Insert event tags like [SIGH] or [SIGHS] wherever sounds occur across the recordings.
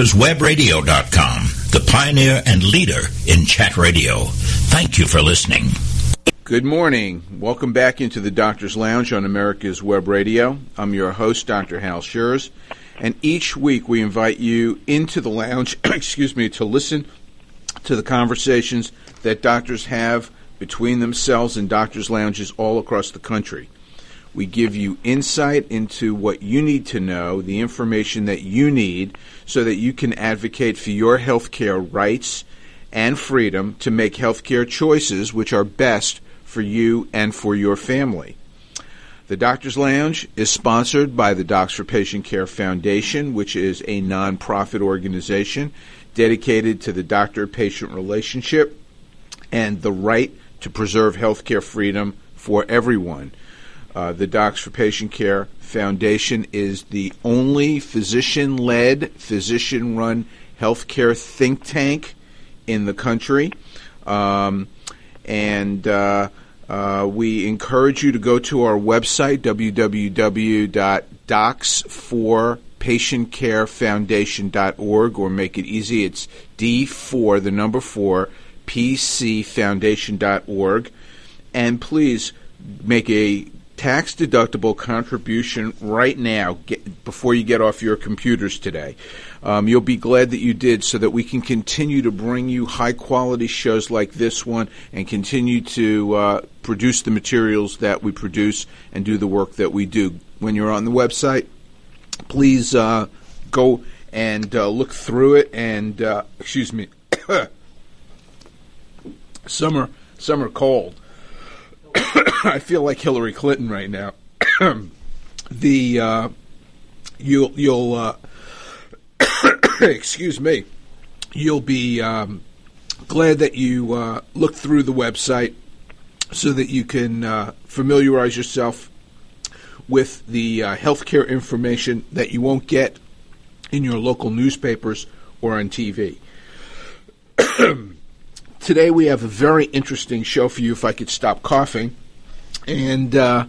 americaswebradio.com, the pioneer and leader in chat radio. Thank you for listening. Good morning. Welcome back into the Doctor's Lounge on America's Web Radio. I'm your host, Dr. Hal Scherz, and each week we invite you into the lounge, [COUGHS] excuse me, to listen to the conversations that doctors have between themselves and doctors' lounges all across the country. We give you insight into what you need to know, the information that you need, so that you can advocate for your health care rights and freedom to make health care choices which are best for you and for your family. The Doctor's Lounge is sponsored by the Docs for Patient Care Foundation, which is a nonprofit organization dedicated to the doctor patient relationship and the right to preserve healthcare freedom for everyone. Uh, the Docs for Patient Care Foundation is the only physician led, physician run healthcare think tank in the country. Um, and uh, uh, we encourage you to go to our website, www.docs4patientcarefoundation.org, or make it easy. It's D4, the number 4, pcfoundation.org. And please make a tax deductible contribution right now get, before you get off your computers today. Um, you'll be glad that you did so that we can continue to bring you high quality shows like this one and continue to uh, produce the materials that we produce and do the work that we do. When you're on the website, please uh, go and uh, look through it and, uh, excuse me, [COUGHS] summer, summer cold. [COUGHS] I feel like Hillary Clinton right now. [COUGHS] the uh, you'll you'll uh, [COUGHS] excuse me, you'll be um, glad that you uh, look through the website so that you can uh, familiarize yourself with the uh, healthcare information that you won't get in your local newspapers or on TV. Today we have a very interesting show for you. If I could stop coughing, and uh,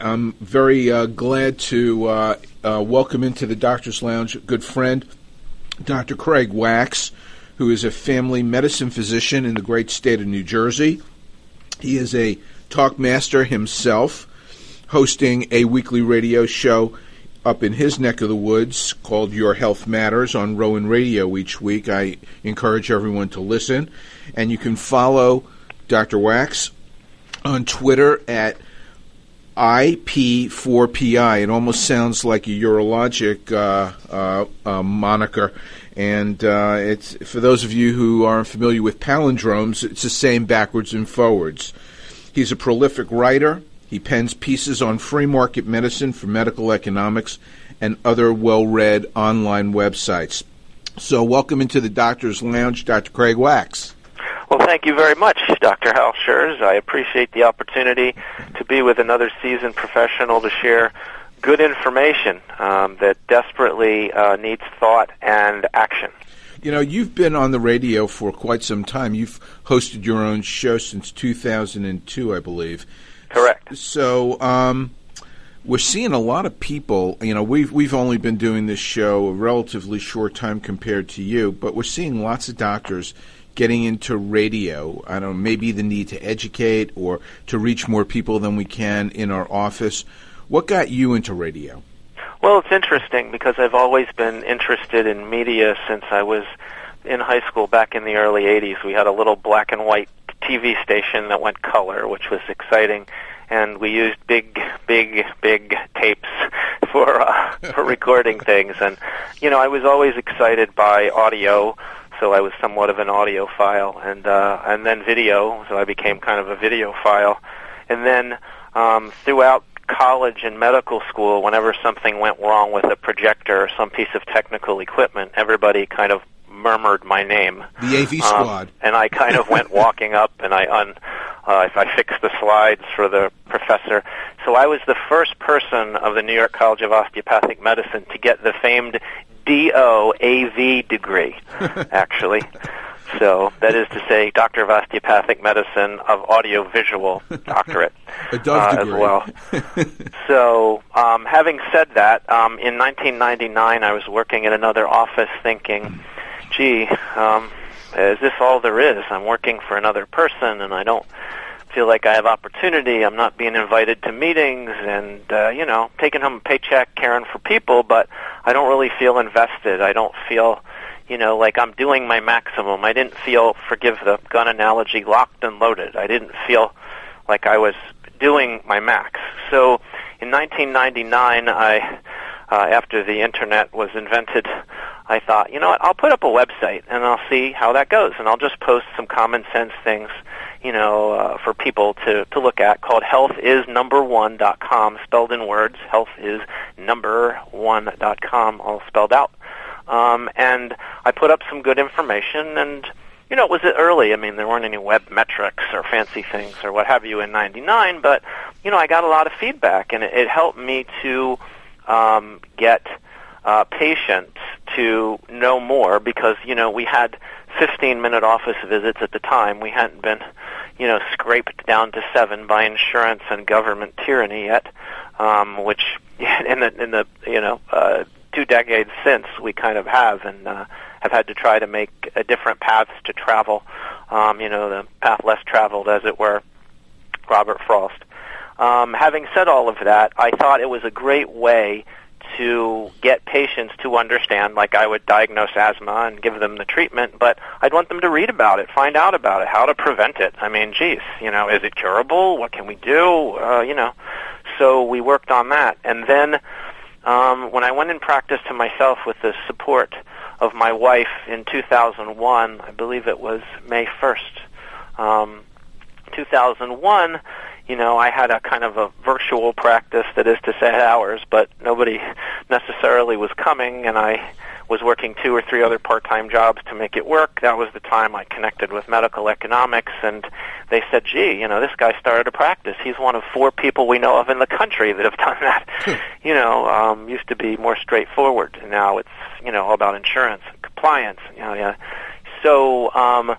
I'm very uh, glad to uh, uh, welcome into the Doctor's Lounge a good friend, Dr. Craig Wax, who is a family medicine physician in the great state of New Jersey. He is a talk master himself, hosting a weekly radio show up in his neck of the woods called Your Health Matters on Rowan Radio each week. I encourage everyone to listen. And you can follow Dr. Wax on Twitter at IP4PI. It almost sounds like a urologic uh, uh, uh, moniker. And uh, it's for those of you who aren't familiar with palindromes, it's the same backwards and forwards. He's a prolific writer. He pens pieces on free market medicine for medical economics and other well read online websites. So, welcome into the Doctor's Lounge, Dr. Craig Wax. Well, thank you very much, Dr. Hal Scherz. I appreciate the opportunity to be with another seasoned professional to share good information um, that desperately uh, needs thought and action. You know, you've been on the radio for quite some time. You've hosted your own show since 2002, I believe. Correct. So, um, we're seeing a lot of people. You know, we've we've only been doing this show a relatively short time compared to you, but we're seeing lots of doctors getting into radio. I don't know, maybe the need to educate or to reach more people than we can in our office. What got you into radio? Well, it's interesting because I've always been interested in media since I was in high school back in the early 80s. We had a little black and white TV station that went color, which was exciting, and we used big, big, big tapes [LAUGHS] for uh, for recording things. And you know, I was always excited by audio, so I was somewhat of an audiophile, and uh, and then video, so I became kind of a videophile, and then um, throughout college and medical school, whenever something went wrong with a projector or some piece of technical equipment, everybody kind of murmured my name. The AV squad. Um, and I kind of went walking up and I un uh, if I fixed the slides for the professor. So I was the first person of the New York College of Osteopathic Medicine to get the famed DOAV degree, [LAUGHS] actually. So that is to say, Doctor of Osteopathic Medicine of Audio-Visual Doctorate [LAUGHS] uh, as well. [LAUGHS] so, um, having said that, um, in 1999, I was working in another office, thinking, "Gee, um, is this all there is? I'm working for another person, and I don't." Feel like I have opportunity. I'm not being invited to meetings and, uh, you know, taking home a paycheck, caring for people, but I don't really feel invested. I don't feel, you know, like I'm doing my maximum. I didn't feel, forgive the gun analogy, locked and loaded. I didn't feel like I was doing my max. So in 1999, I, uh, after the internet was invented, I thought, you know what, I'll put up a website and I'll see how that goes, and I'll just post some common sense things you know, uh, for people to, to look at called healthisnumber1.com, spelled in words, healthisnumber1.com, all spelled out. Um, and I put up some good information and, you know, it was early. I mean, there weren't any web metrics or fancy things or what have you in 99, but, you know, I got a lot of feedback and it, it helped me to um, get uh, patients to know more because, you know, we had 15 minute office visits at the time. We hadn't been, you know, scraped down to seven by insurance and government tyranny yet, um, which [LAUGHS] in the in the you know uh, two decades since we kind of have and uh, have had to try to make a different paths to travel. Um, you know, the path less traveled, as it were. Robert Frost. Um, having said all of that, I thought it was a great way to get patients to understand, like I would diagnose asthma and give them the treatment, but I'd want them to read about it, find out about it, how to prevent it. I mean, geez, you know, is it curable? What can we do? Uh, you know, so we worked on that. And then um, when I went in practice to myself with the support of my wife in 2001, I believe it was May 1st, um, 2001, you know, I had a kind of a virtual practice that is to say hours, but nobody necessarily was coming, and I was working two or three other part-time jobs to make it work. That was the time I connected with medical economics, and they said, "Gee, you know, this guy started a practice. He's one of four people we know of in the country that have done that." [LAUGHS] you know, um, used to be more straightforward. Now it's you know all about insurance and compliance. You know, yeah. So. um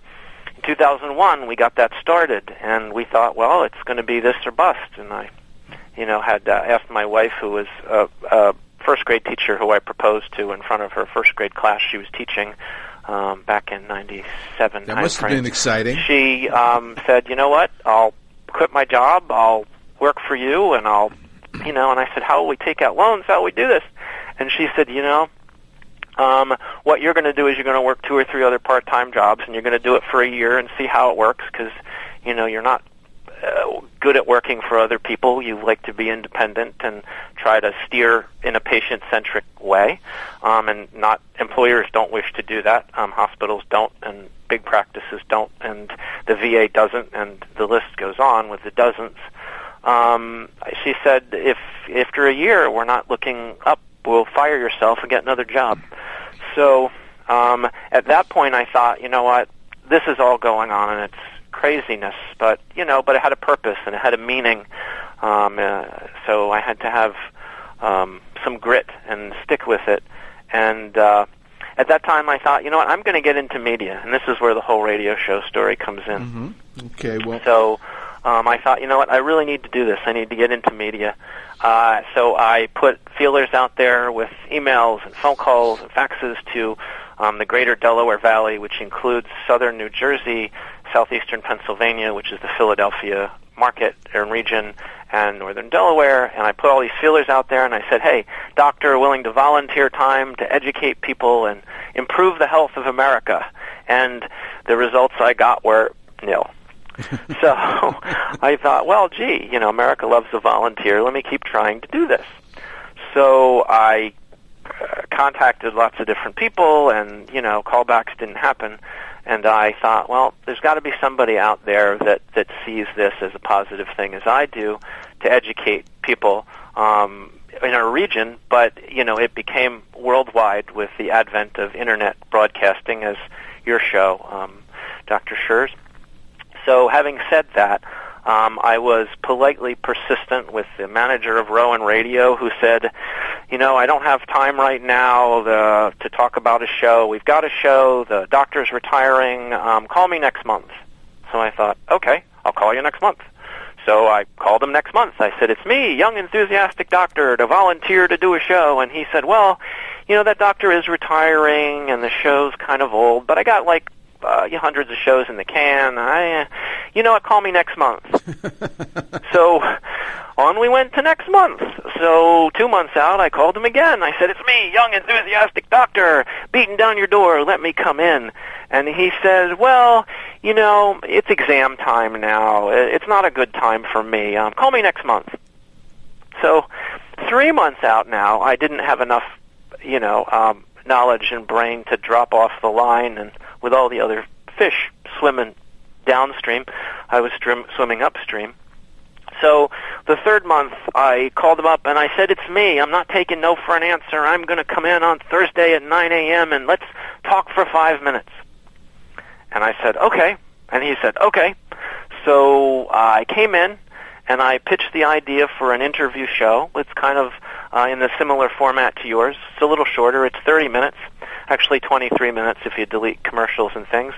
2001 we got that started and we thought well it's going to be this or bust and i you know had uh, asked my wife who was a, a first grade teacher who i proposed to in front of her first grade class she was teaching um back in 97 that must have been exciting. She um said you know what? I'll quit my job i'll work for you and i'll you know and i said how will we take out loans? How will we do this? And she said you know um, what you're going to do is you're going to work two or three other part-time jobs, and you're going to do it for a year and see how it works because you know you're not uh, good at working for other people. You like to be independent and try to steer in a patient-centric way. Um, and not employers don't wish to do that. Um, hospitals don't, and big practices don't, and the VA doesn't, and the list goes on with the dozens. Um, she said, if after a year we're not looking up, we'll fire yourself and get another job. So um, at that point, I thought, you know what, this is all going on, and it's craziness, but you know, but it had a purpose and it had a meaning. Um, uh, so I had to have um, some grit and stick with it. And uh, at that time, I thought, you know what, I'm going to get into media, and this is where the whole radio show story comes in. Mm-hmm. Okay, well, so um, I thought, you know what, I really need to do this. I need to get into media. Uh, so I put feelers out there with emails and phone calls and faxes to um, the greater Delaware Valley, which includes southern New Jersey, southeastern Pennsylvania, which is the Philadelphia market and region, and northern Delaware. And I put all these feelers out there, and I said, hey, doctor willing to volunteer time to educate people and improve the health of America. And the results I got were nil. [LAUGHS] so I thought, well, gee, you know, America loves a volunteer. Let me keep trying to do this. So I uh, contacted lots of different people, and you know, callbacks didn't happen. And I thought, well, there's got to be somebody out there that that sees this as a positive thing, as I do, to educate people um, in our region. But you know, it became worldwide with the advent of internet broadcasting, as your show, um, Dr. Scherz. So, having said that, um, I was politely persistent with the manager of Rowan Radio, who said, you know, I don't have time right now the, to talk about a show. We've got a show. The doctor's retiring. Um, call me next month. So I thought, okay, I'll call you next month. So I called him next month. I said, it's me, young enthusiastic doctor, to volunteer to do a show. And he said, well, you know, that doctor is retiring and the show's kind of old, but I got like uh, you hundreds of shows in the can. I, uh, you know what? Call me next month. [LAUGHS] so on we went to next month. So two months out, I called him again. I said, "It's me, young enthusiastic doctor, beating down your door. Let me come in." And he says, "Well, you know, it's exam time now. It's not a good time for me. Um, call me next month." So three months out now, I didn't have enough, you know, um, knowledge and brain to drop off the line and with all the other fish swimming downstream. I was swimming upstream. So the third month, I called them up and I said, "It's me. I'm not taking no for an answer. I'm going to come in on Thursday at 9 a.m. and let's talk for five minutes." And I said, "Okay." And he said, "Okay." So I came in and I pitched the idea for an interview show. It's kind of uh, in the similar format to yours. It's a little shorter. It's 30 minutes actually 23 minutes if you delete commercials and things.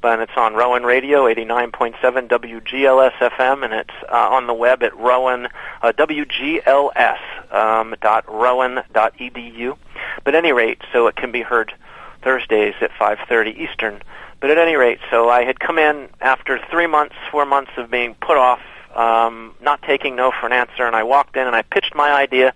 But it's on Rowan Radio, 89.7 WGLS FM, and it's uh, on the web at Rowan, uh, WGLS um, dot Rowan dot edu. But at any rate, so it can be heard Thursdays at 5:30 Eastern. But at any rate, so I had come in after three months, four months of being put off, um, not taking no for an answer, and I walked in and I pitched my idea,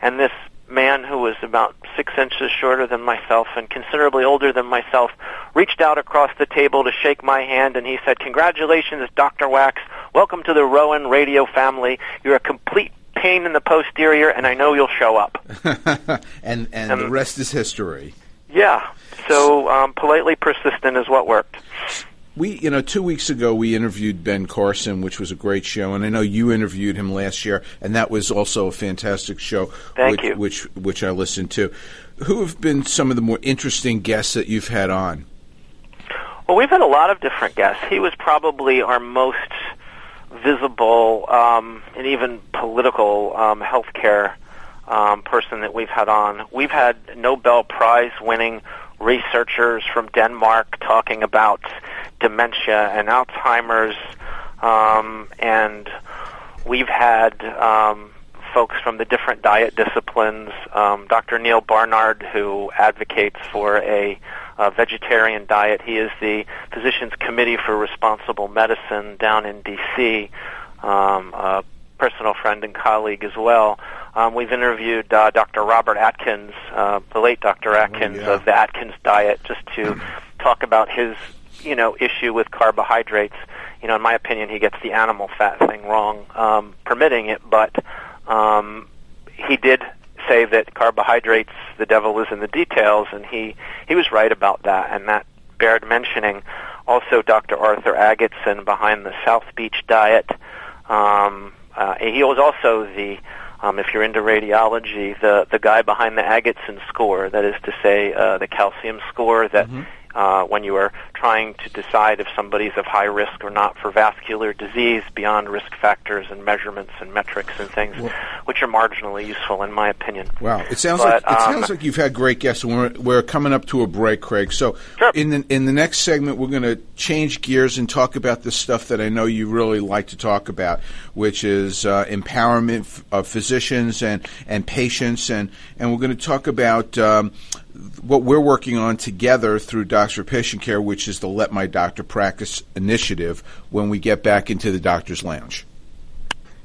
and this man who was about six inches shorter than myself and considerably older than myself reached out across the table to shake my hand and he said, Congratulations, Dr. Wax. Welcome to the Rowan radio family. You're a complete pain in the posterior and I know you'll show up. [LAUGHS] and and um, the rest is history. Yeah. So um, politely persistent is what worked we, you know, two weeks ago we interviewed Ben Carson, which was a great show, and I know you interviewed him last year, and that was also a fantastic show. Thank which, you. Which which I listened to. Who have been some of the more interesting guests that you've had on? Well, we've had a lot of different guests. He was probably our most visible um, and even political um, healthcare um, person that we've had on. We've had Nobel Prize winning researchers from Denmark talking about dementia and Alzheimer's, um, and we've had um, folks from the different diet disciplines. Um, Dr. Neal Barnard, who advocates for a, a vegetarian diet, he is the Physicians Committee for Responsible Medicine down in D.C. Um, a personal friend and colleague as well. Um, we've interviewed uh, Dr. Robert Atkins, uh, the late Dr. Oh, Atkins oh, yeah. of the Atkins diet, just to [CLEARS THROAT] talk about his, you know, issue with carbohydrates. You know, in my opinion, he gets the animal fat thing wrong, um, permitting it, but um, he did say that carbohydrates, the devil is in the details, and he he was right about that, and that bared mentioning. Also, Dr. Arthur Agatston behind the South Beach diet. Um, uh, he was also the um, if you're into radiology, the the guy behind the Agatston score, that is to say, uh, the calcium score that mm-hmm uh, when you are trying to decide if somebody's of high risk or not for vascular disease beyond risk factors and measurements and metrics and things, well, which are marginally useful in my opinion. Wow, it sounds but, like it um, sounds like you've had great guests. We're, we're coming up to a break, Craig. So sure. in the in the next segment, we're going to change gears and talk about the stuff that I know you really like to talk about, which is uh, empowerment of physicians and and patients, and and we're going to talk about. Um, what we're working on together through Docs for Patient Care, which is the Let My Doctor Practice initiative, when we get back into the doctor's lounge.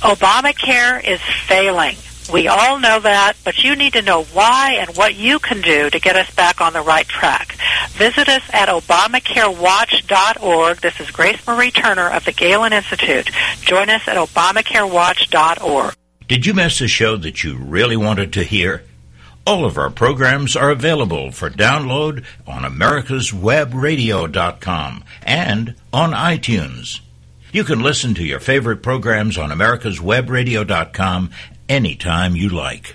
Obamacare is failing. We all know that, but you need to know why and what you can do to get us back on the right track. Visit us at ObamacareWatch.org. This is Grace Marie Turner of the Galen Institute. Join us at ObamacareWatch.org. Did you miss a show that you really wanted to hear? All of our programs are available for download on americaswebradio.com and on iTunes. You can listen to your favorite programs on americaswebradio.com anytime you like.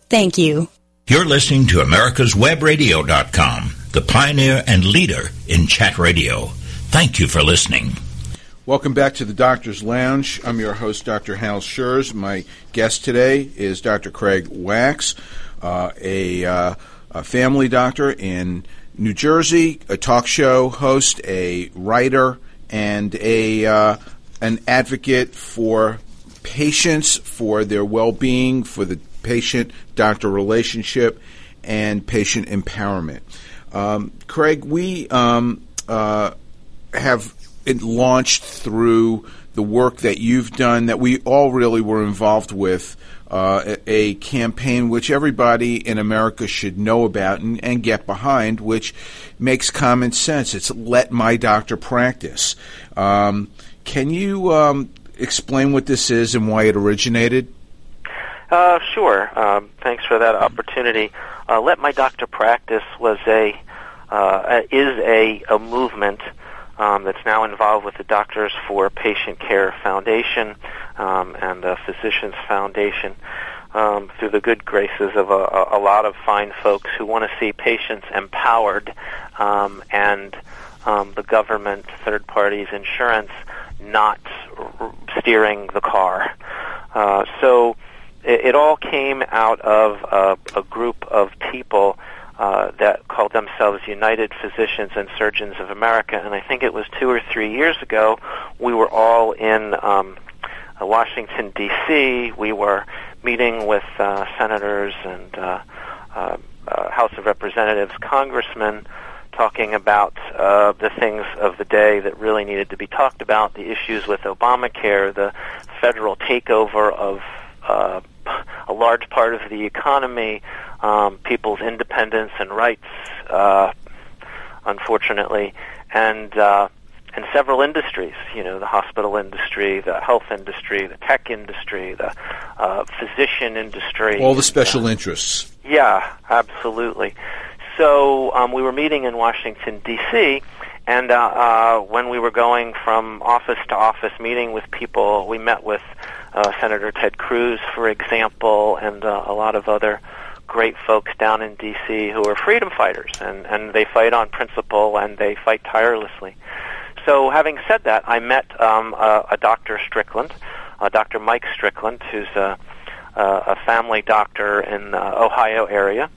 Thank you. You're listening to americaswebradio.com, the pioneer and leader in chat radio. Thank you for listening. Welcome back to the Doctor's Lounge. I'm your host, Dr. Hal Scherz. My guest today is Dr. Craig Wax, uh, a, uh, a family doctor in New Jersey, a talk show host, a writer, and a uh, an advocate for patients, for their well-being, for the patient-doctor relationship, and patient empowerment. Um, Craig, we um, uh, have launched through the work that you've done that we all really were involved with uh, a, a, campaign which everybody in America should know about and, and, get behind, which makes common sense. It's let my doctor practice. Um, can you um, explain what this is and why it originated? Uh, sure. Um, thanks for that opportunity. Uh, let my doctor practice was a uh, is a, a movement um, that's now involved with the Doctors for Patient Care Foundation um, and the Physicians Foundation um, through the good graces of a, a lot of fine folks who want to see patients empowered um, and um, the government, third parties, insurance not steering the car. Uh, so it, it all came out of a, a group of people uh, that called themselves United Physicians and Surgeons of America, and I think it was two or three years ago. We were all in um, uh, Washington D.C. We were meeting with uh, senators and uh, uh, uh, House of Representatives, congressmen, talking about uh, the things of the day that really needed to be talked about, the issues with Obamacare, the federal takeover of uh, a large part of the economy, um, people's independence and rights, uh, unfortunately, and uh, and several industries. You know, the hospital industry, the health industry, the tech industry, the uh, physician industry. All the special uh, interests. Yeah, absolutely. So um, we were meeting in Washington D.C. And uh, uh, when we were going from office to office, meeting with people, we met with uh, Senator Ted Cruz, for example, and uh, a lot of other great folks down in D.C. who are freedom fighters, and, and they fight on principle and they fight tirelessly. So, having said that, I met um, a, a Dr. Strickland, uh, Dr. Mike Strickland, who's a, a family doctor in the Ohio area.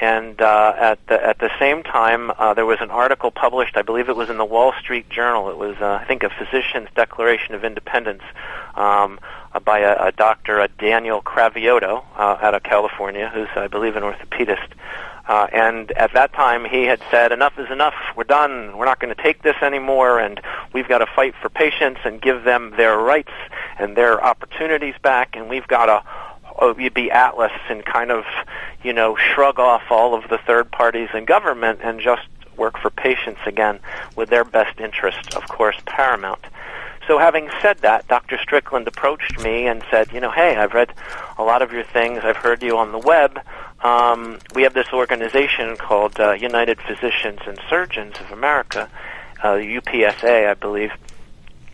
And uh, at the at the same time, uh, there was an article published. I believe it was in the Wall Street Journal. It was, uh, I think, a physician's declaration of independence um, uh, by a, a doctor, a Daniel Craviotto, uh, out of California, who's, I believe, an orthopedist. Uh, and at that time, he had said, "Enough is enough. We're done. We're not going to take this anymore, and we've got to fight for patients and give them their rights and their opportunities back, and we've got to." Uh, be Atlas and kind of, you know, shrug off all of the third parties and government and just work for patients again with their best interest, of course, paramount. So having said that, Dr. Strickland approached me and said, you know, hey, I've read a lot of your things. I've heard you on the web. Um, we have this organization called uh, United Physicians and Surgeons of America, uh, UPSA, I believe.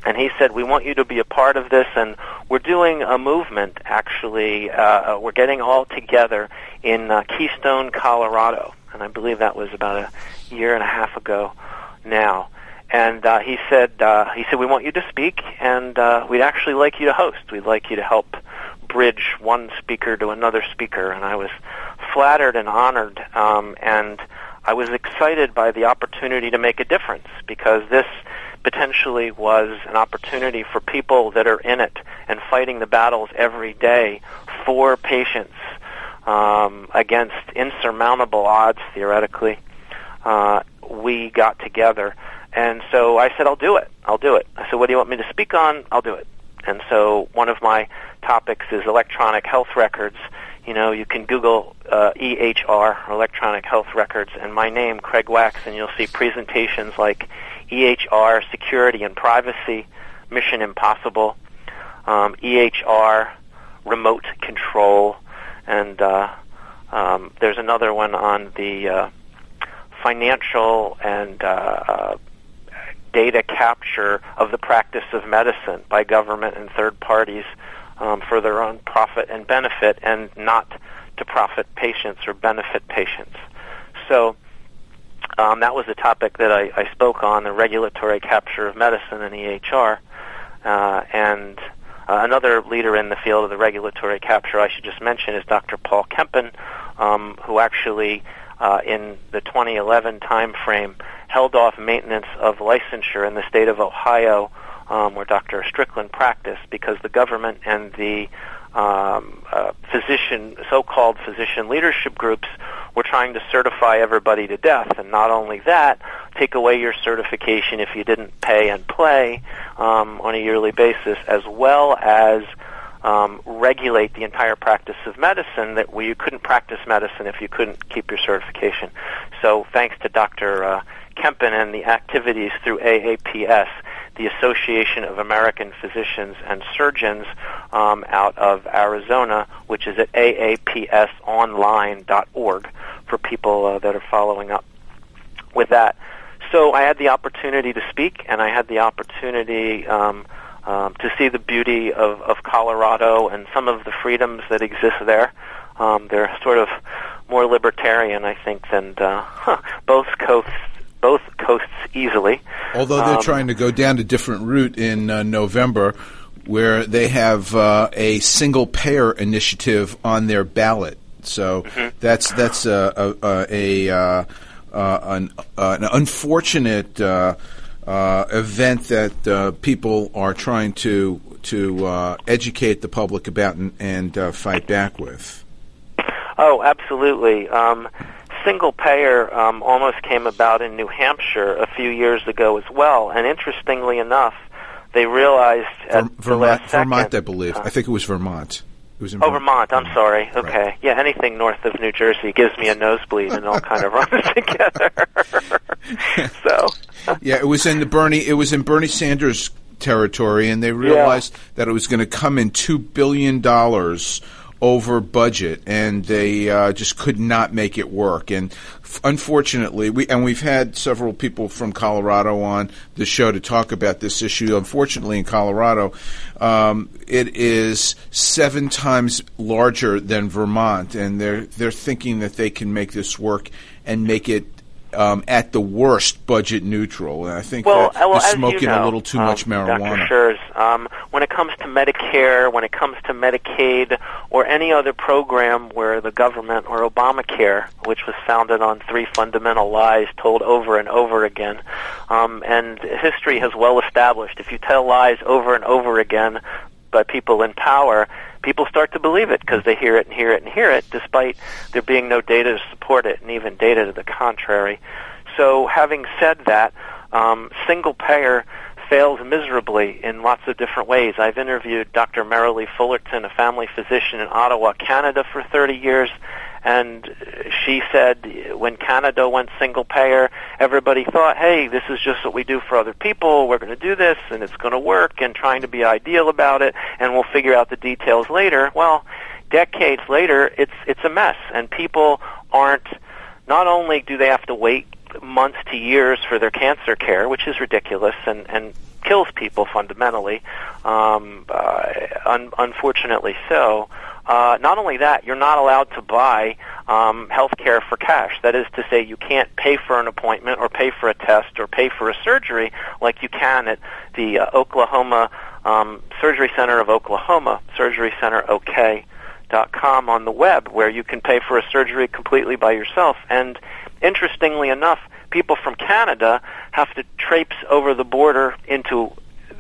And he said, we want you to be a part of this, and we're doing a movement, actually. Uh, we're getting all together in uh, Keystone, Colorado. And I believe that was about a year and a half ago now and uh, he said uh, he said we want you to speak, and uh, we'd actually like you to host. We'd like you to help bridge one speaker to another speaker, and I was flattered and honored, um, and I was excited by the opportunity to make a difference because this potentially was an opportunity for people that are in it and fighting the battles every day for patients um, against insurmountable odds, theoretically. Uh, we got together, and so I said, "I'll do it. I'll do it." I said, "What do you want me to speak on? I'll do it." And so one of my topics is electronic health records. You know, you can Google uh, EHR, electronic health records, and my name, Craig Wax, and you'll see presentations like EHR, security and privacy, Mission Impossible, um, EHR, remote control, and uh, um, there's another one on the uh, financial and uh, uh, data capture of the practice of medicine by government and third parties um, for their own profit and benefit, and not to profit patients or benefit patients. So um, that was the topic that I, I spoke on: the regulatory capture of medicine and EHR, uh, and uh, another leader in the field of the regulatory capture I should just mention is Dr. Paul Kempen, um, who actually, uh, in the 2011 timeframe, held off maintenance of licensure in the state of Ohio, um, where Dr. Strickland practiced, because the government and the um, uh, physician, so-called physician leadership groups were trying to certify everybody to death, and not only that, take away your certification if you didn't pay and play um, on a yearly basis, as well as um, regulate the entire practice of medicine. That where you couldn't practice medicine if you couldn't keep your certification. So, thanks to Dr. Uh, Kempen and the activities through AAPS, the Association of American Physicians and Surgeons um, out of Arizona, which is at aapsonline.org for people uh, that are following up with that. So I had the opportunity to speak, and I had the opportunity um, um, to see the beauty of, of Colorado and some of the freedoms that exist there. Um, they're sort of more libertarian, I think, than uh, huh, both coasts both coasts easily. Although they're um, trying to go down a different route in uh, November, where they have uh, a single payer initiative on their ballot. So mm-hmm. that's that's a, a, a, a uh, uh, an, uh, an, unfortunate uh, event that uh, people are trying to to uh, educate the public about and, and fight back with. Oh, absolutely. Um, single payer um, almost came about in New Hampshire a few years ago as well. And interestingly enough, they realized at Vermont, the last second, Vermont, I believe. Uh, I think it was Vermont. It was in oh, Vermont. I'm sorry. Okay. Right. Yeah, anything north of New Jersey gives me a nosebleed, and it all kind of runs [LAUGHS] together. [LAUGHS] so. yeah, it was in the Bernie. It was in Bernie Sanders territory, and they realized yeah. that it was going to come in two billion dollars over budget, and they uh, just could not make it work. And f- unfortunately, we and we've had several people from Colorado on the show to talk about this issue. Unfortunately, in Colorado, um, it is seven times larger than Vermont, and they're they're thinking that they can make this work and make it um, at the worst, budget neutral. And I think well, that well, smoking you know, a little too um, much marijuana. Dr. Scherz, um, when it comes to Medicare, when it comes to Medicaid, or any other program where the government or Obamacare, which was founded on three fundamental lies told over and over again, um, and history has well established, if you tell lies over and over again by people in power, people start to believe it because they hear it and hear it and hear it, despite there being no data to support it and even data to the contrary. So, having said that, um, single payer fails miserably in lots of different ways. I've interviewed Dr. Merrilee Fullerton, a family physician in Ottawa, Canada, for 30 years, and she said when Canada went single payer, everybody thought, hey, this is just what we do for other people. We're going to do this, and it's going to work, and trying to be ideal about it, and we'll figure out the details later. Well, decades later, it's it's a mess, and people aren't. Not only do they have to wait months to years for their cancer care, which is ridiculous and and kills people fundamentally, um, uh, un- unfortunately so. Uh, not only that, you're not allowed to buy um, health care for cash. That is to say, you can't pay for an appointment or pay for a test or pay for a surgery like you can at the uh, Oklahoma um, Surgery Center of Oklahoma, Surgery Center OK. Dot com on the web where you can pay for a surgery completely by yourself. And interestingly enough, people from Canada have to traipse over the border into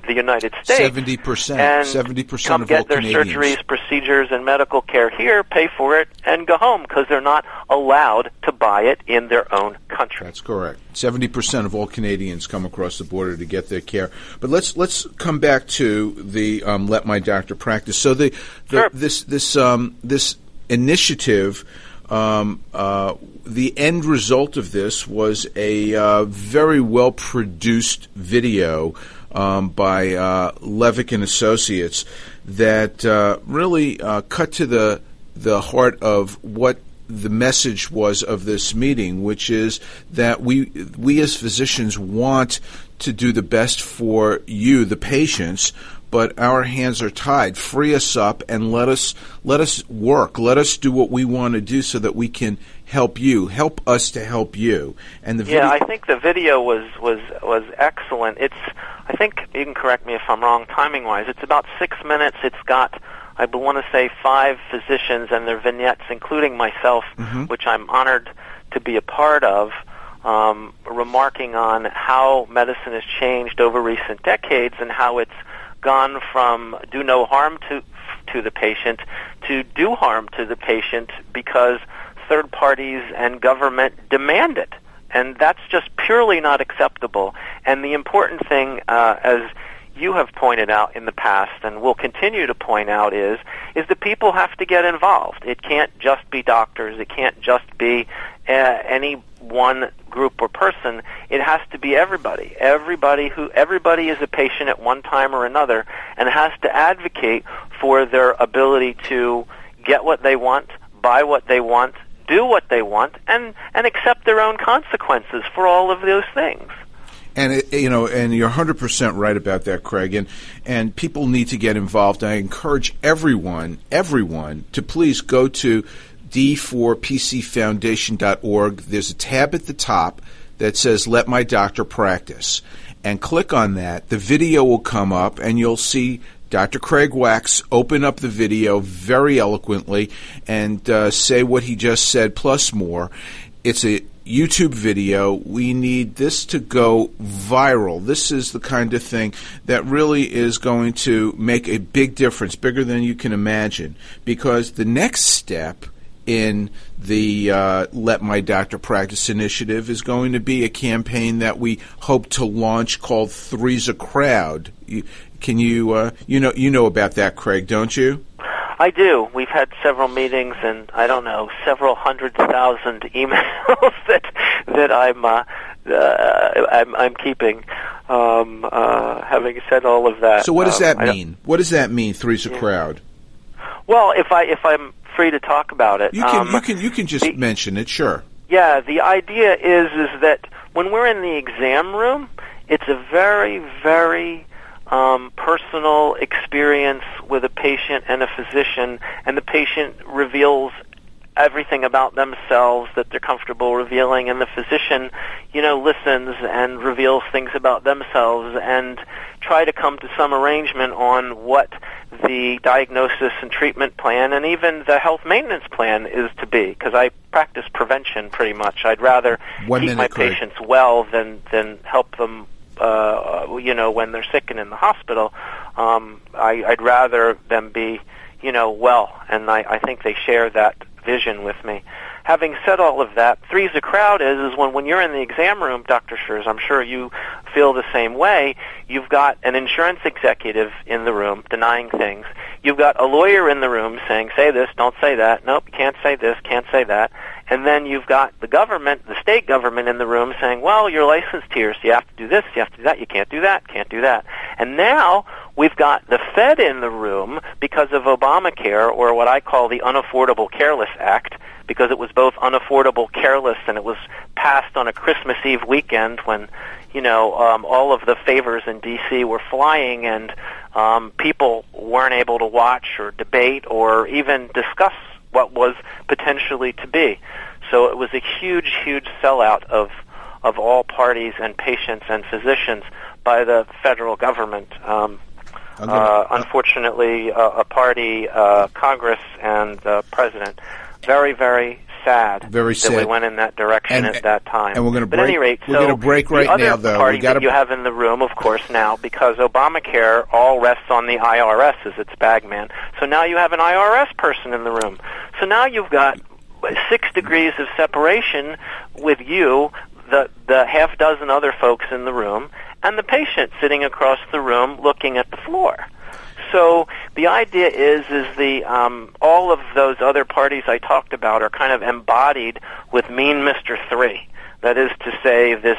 the United States. Seventy percent. Seventy percent come of get all their Canadians. surgeries, procedures, and medical care here, pay for it, and go home because they're not allowed to buy it in their own country. That's correct. Seventy percent of all Canadians come across the border to get their care. But let's let's come back to the um, "Let My Doctor Practice." So the, the Sure. this this um, this initiative. Um, uh, the end result of this was a uh, very well produced video um, by uh, Levick and Associates that uh, really uh, cut to the the heart of what the message was of this meeting, which is that we we as physicians want to do the best for you, the patients, but our hands are tied. Free us up and let us let us work. Let us do what we want to do so that we can help you, help us to help you. And the video- Yeah, I think the video was was was excellent. It's I think you can correct me if I'm wrong timing wise. It's about six minutes. It's got I want to say five physicians and their vignettes, including myself, which I'm honored to be a part of. Um, remarking on how medicine has changed over recent decades and how it's gone from do no harm to to the patient to do harm to the patient because third parties and government demand it and that's just purely not acceptable. And the important thing, uh, as you have pointed out in the past, and will continue to point out, is is that people have to get involved. It can't just be doctors. It can't just be uh, any one group or person. It has to be everybody. Everybody who everybody is a patient at one time or another, and has to advocate for their ability to get what they want, buy what they want, do what they want, and and accept their own consequences for all of those things. and it, you know, and you're 100 percent right about that, Craig. And and people need to get involved. I encourage everyone, everyone, to please go to d4pcfoundation.org. There's a tab at the top that says "Let My Doctor Practice," and click on that. The video will come up, and you'll see Dr. Craig Wax open up the video very eloquently and uh, say what he just said, plus more. It's a YouTube video. We need this to go viral. This is the kind of thing that really is going to make a big difference, bigger than you can imagine, because the next step in the uh, Let My Doctor Practice initiative is going to be a campaign that we hope to launch called Three's a Crowd. You, can you uh, you know you know about that, Craig? Don't you? I do. We've had several meetings, and I don't know, several hundred thousand [LAUGHS] emails that that I'm uh, uh, I'm, I'm keeping. Um, uh, having said all of that, So what does um, that mean? What does that mean? Three's a crowd. Well, if I if I'm free to talk about it, You can um, you can you can just the- mention it. Sure. Yeah, the idea is is that when we're in the exam room, it's a very very um, personal experience with a patient and a physician, and the patient reveals everything about themselves that they're comfortable revealing, and the physician, you know, listens and reveals things about themselves, and try to come to some arrangement on what the diagnosis and treatment plan and even the health maintenance plan is to be because I practice prevention pretty much. I'd rather One keep my patients well than than help them uh you know when they're sick and in the hospital. Um I I'd rather them be, you know, well and I I think they share that vision with me. Having said all of that, three's a crowd is is when when you're in the exam room, Dr. Scherz, I'm sure you feel the same way. You've got an insurance executive in the room denying things. You've got a lawyer in the room saying, "Say this, don't say that. Nope, can't say this, can't say that." And then you've got the government, the state government in the room saying, "Well, you're licensed here, so you have to do this, you have to do that, you can't do that, can't do that." And now we've got the Fed in the room because of Obamacare or what I call the Unaffordable Careless Act because it was both unaffordable, careless, and it was passed on a Christmas Eve weekend when, you know, um, all of the favors in D.C. were flying and um, people weren't able to watch or debate or even discuss what was potentially to be. So it was a huge, huge sellout of of all parties and patients and physicians by the federal government. Um, uh, unfortunately, uh, a party, uh, Congress, and the President, very, very sad Very that we went in that direction And- at that time. and we're gonna but at any rate, we're so gonna break right the other now, though. Party gotta- that you have in the room, of course, now because Obamacare all rests on the IRS as its bagman. So now you have an IRS person in the room. So now you've got six degrees of separation with you, the the half dozen other folks in the room, and the patient sitting across the room looking at the floor. So the idea is is the um, all of those other parties I talked about are kind of embodied with Mean Mister Three. That is to say, this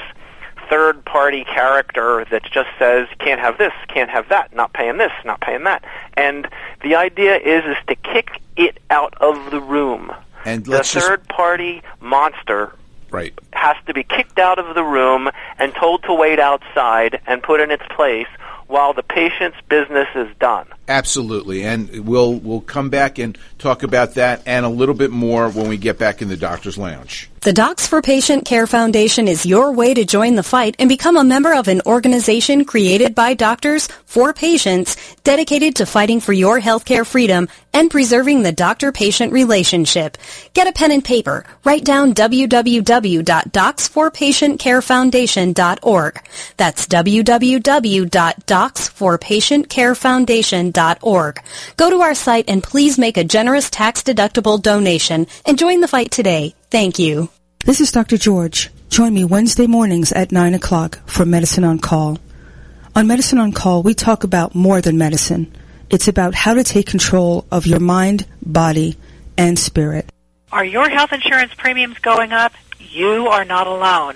third party character that just says can't have this, can't have that, not paying this, not paying that. And the idea is is to kick it out of the room. And The third party monster right. has to be kicked out of the room and told to wait outside and put in its place while the patient's business is done. Absolutely, and we'll we'll come back and talk about that and a little bit more when we get back in the doctor's lounge. The Docs for Patient Care Foundation is your way to join the fight and become a member of an organization created by doctors for patients dedicated to fighting for your healthcare freedom and preserving the doctor-patient relationship. Get a pen and paper. Write down www.docsforpatientcarefoundation.org. That's www.docsforpatientcarefoundation.org. Go to our site and please make a generous tax-deductible donation and join the fight today. Thank you. This is Dr. George. Join me Wednesday mornings at 9 o'clock for Medicine on Call. On Medicine on Call, we talk about more than medicine. It's about how to take control of your mind, body, and spirit. Are your health insurance premiums going up? You are not alone.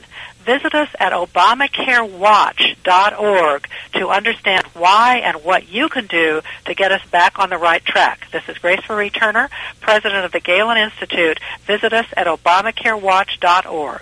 Visit us at ObamacareWatch.org to understand why and what you can do to get us back on the right track. This is Grace Marie Turner, President of the Galen Institute. Visit us at ObamacareWatch.org.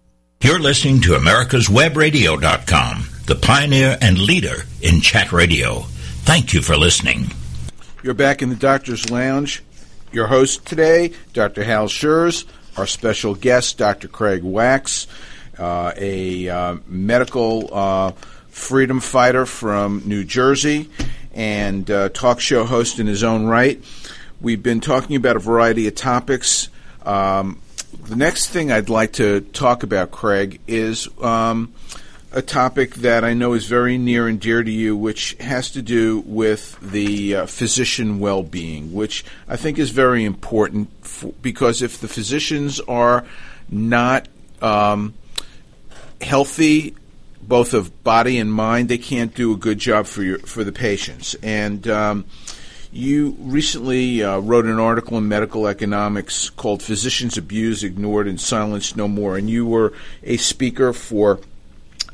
You're listening to America'sWebRadio.com, the pioneer and leader in chat radio. Thank you for listening. You're back in the doctor's lounge. Your host today, Dr. Hal Scherz. Our special guest, Dr. Craig Wax, uh, a uh, medical uh, freedom fighter from New Jersey and uh, talk show host in his own right. We've been talking about a variety of topics. Um, the next thing I'd like to talk about, Craig, is um, a topic that I know is very near and dear to you, which has to do with the uh, physician well being, which I think is very important because if the physicians are not um, healthy, both of body and mind, they can't do a good job for your for the patients. And um, you recently uh, wrote an article in Medical Economics called "Physicians Abused, Ignored, and Silenced No More," and you were a speaker for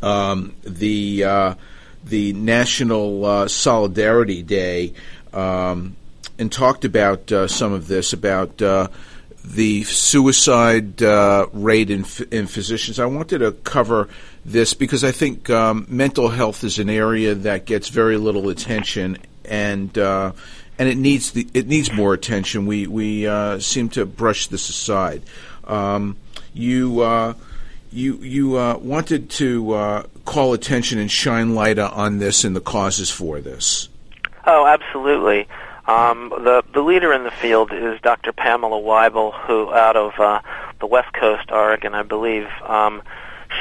um, the uh, the National uh, Solidarity Day, um, and talked about uh, some of this about uh, the suicide uh, rate in, in physicians. I wanted to cover this because I think um, mental health is an area that gets very little attention, and uh, and it needs the, it needs more attention. We we uh, seem to brush this aside. Um, you uh, you you uh, wanted to uh, call attention and shine light on this and the causes for this. Oh, absolutely. Um, the the leader in the field is Dr. Pamela Wible, who out of uh, the West Coast, Oregon, I believe. Um,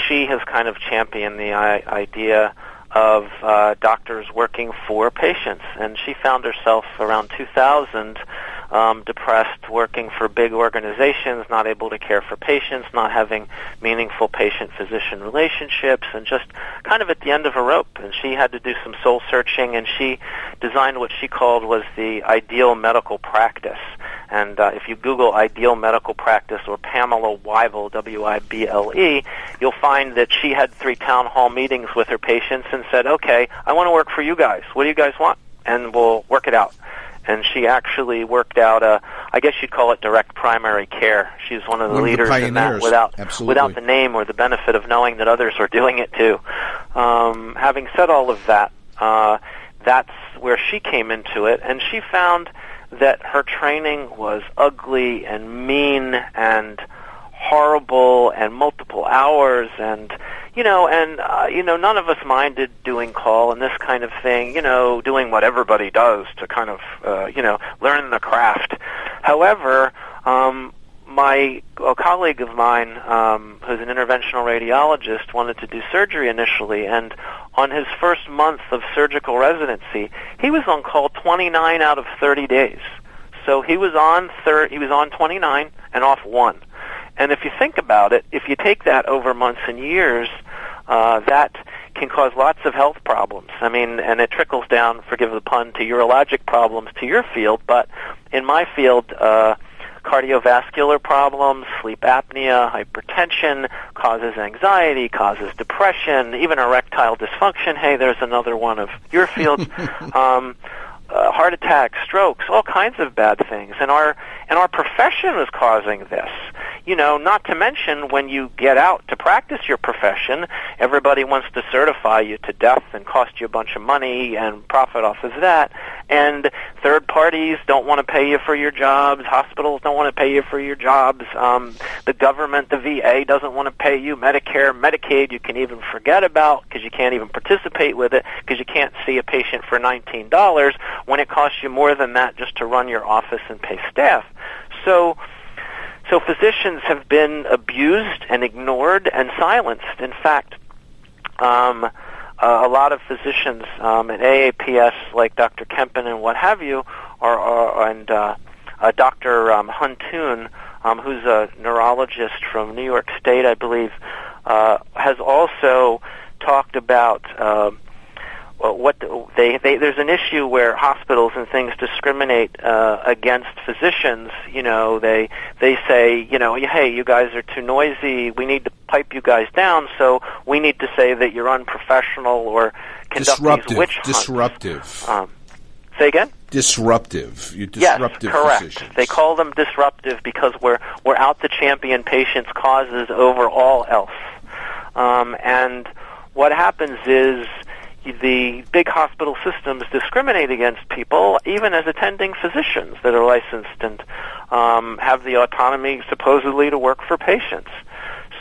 she has kind of championed the I- idea of uh, doctors working for patients, and she found herself around 2000 um, depressed, working for big organizations, not able to care for patients, not having meaningful patient-physician relationships, and just kind of at the end of a rope. And she had to do some soul searching, and she designed what she called was the ideal medical practice. And uh, if you Google ideal medical practice or Pamela Wible, W-I-B-L-E, you'll find that she had three town hall meetings with her patients and said, okay, I want to work for you guys. What do you guys want? And we'll work it out. And she actually worked out a, I guess you'd call it direct primary care. She's one of the One of the leaders in that without Absolutely. without the name or the benefit of knowing that others are doing it too. Um, having said all of that, uh, that's where she came into it, and she found that her training was ugly and mean and horrible and multiple hours and you know and uh, you know none of us minded doing call and this kind of thing you know doing what everybody does to kind of uh, you know learn the craft. However um my a colleague of mine um who's an interventional radiologist wanted to do surgery initially and on his first month of surgical residency he was on call 29 out of 30 days. So he was on thir- he was on 29 and off 1 and if you think about it, if you take that over months and years, uh, that can cause lots of health problems. I mean, and it trickles down, forgive the pun, to urologic problems to your field. But in my field, uh, cardiovascular problems, sleep apnea, hypertension causes anxiety, causes depression, even erectile dysfunction. Hey, there's another one of your fields. [LAUGHS] um, uh, heart attacks, strokes, all kinds of bad things, and our and our profession is causing this. You know, not to mention when you get out to practice your profession, everybody wants to certify you to death and cost you a bunch of money and profit off of that. And third parties don't want to pay you for your jobs. Hospitals don't want to pay you for your jobs. Um, the government, the VA, doesn't want to pay you. Medicare, Medicaid, you can even forget about because you can't even participate with it because you can't see a patient for nineteen dollars when it costs you more than that just to run your office and pay staff. So so physicians have been abused and ignored and silenced. In fact, um, uh, a lot of physicians um, at AAPS, like Dr. Kempen and what have you, are, are and uh, uh, Dr. Um, Huntoon, um, who's a neurologist from New York State, I believe, uh, has also talked about. Uh, what they, they there's an issue where hospitals and things discriminate uh, against physicians. You know, they they say, you know, hey, you guys are too noisy. We need to pipe you guys down. So we need to say that you're unprofessional or conduct disruptive. these witch hunts. disruptive. Um, say again. disruptive. You Yes, disruptive correct. physicians. They call them disruptive because we're we're out to champion patients' causes over all else. Um, and what happens is the big hospital systems discriminate against people, even as attending physicians that are licensed and um, have the autonomy supposedly to work for patients.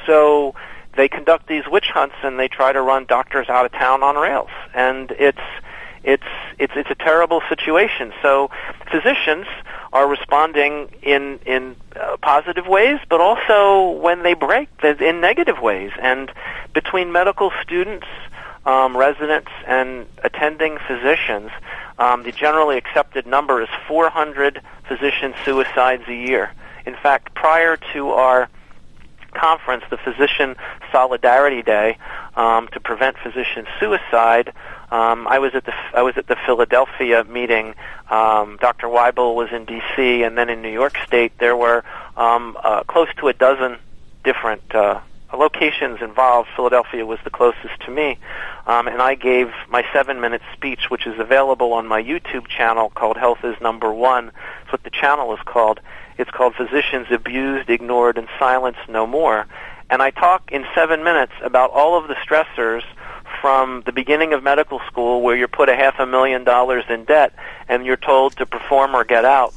So they conduct these witch hunts and they try to run doctors out of town on rails, and it's it's it's it's a terrible situation. So physicians are responding in in uh, positive ways, but also when they break, in negative ways. And between medical students, um, residents, and attending physicians, um, the generally accepted number is 400 physician suicides a year. In fact, prior to our conference, the Physician Solidarity Day, um, to prevent physician suicide. Um, I was at the I was at the Philadelphia meeting. Um, Dr. Wible was in D.C. and then in New York State there were um, uh, close to a dozen different uh, locations involved. Philadelphia was the closest to me, um, and I gave my seven-minute speech, which is available on my YouTube channel called Health is Number One. That's what the channel is called. It's called Physicians Abused, Ignored, and Silenced No More. And I talk in seven minutes about all of the stressors from the beginning of medical school where you're put a half a million dollars in debt and you're told to perform or get out,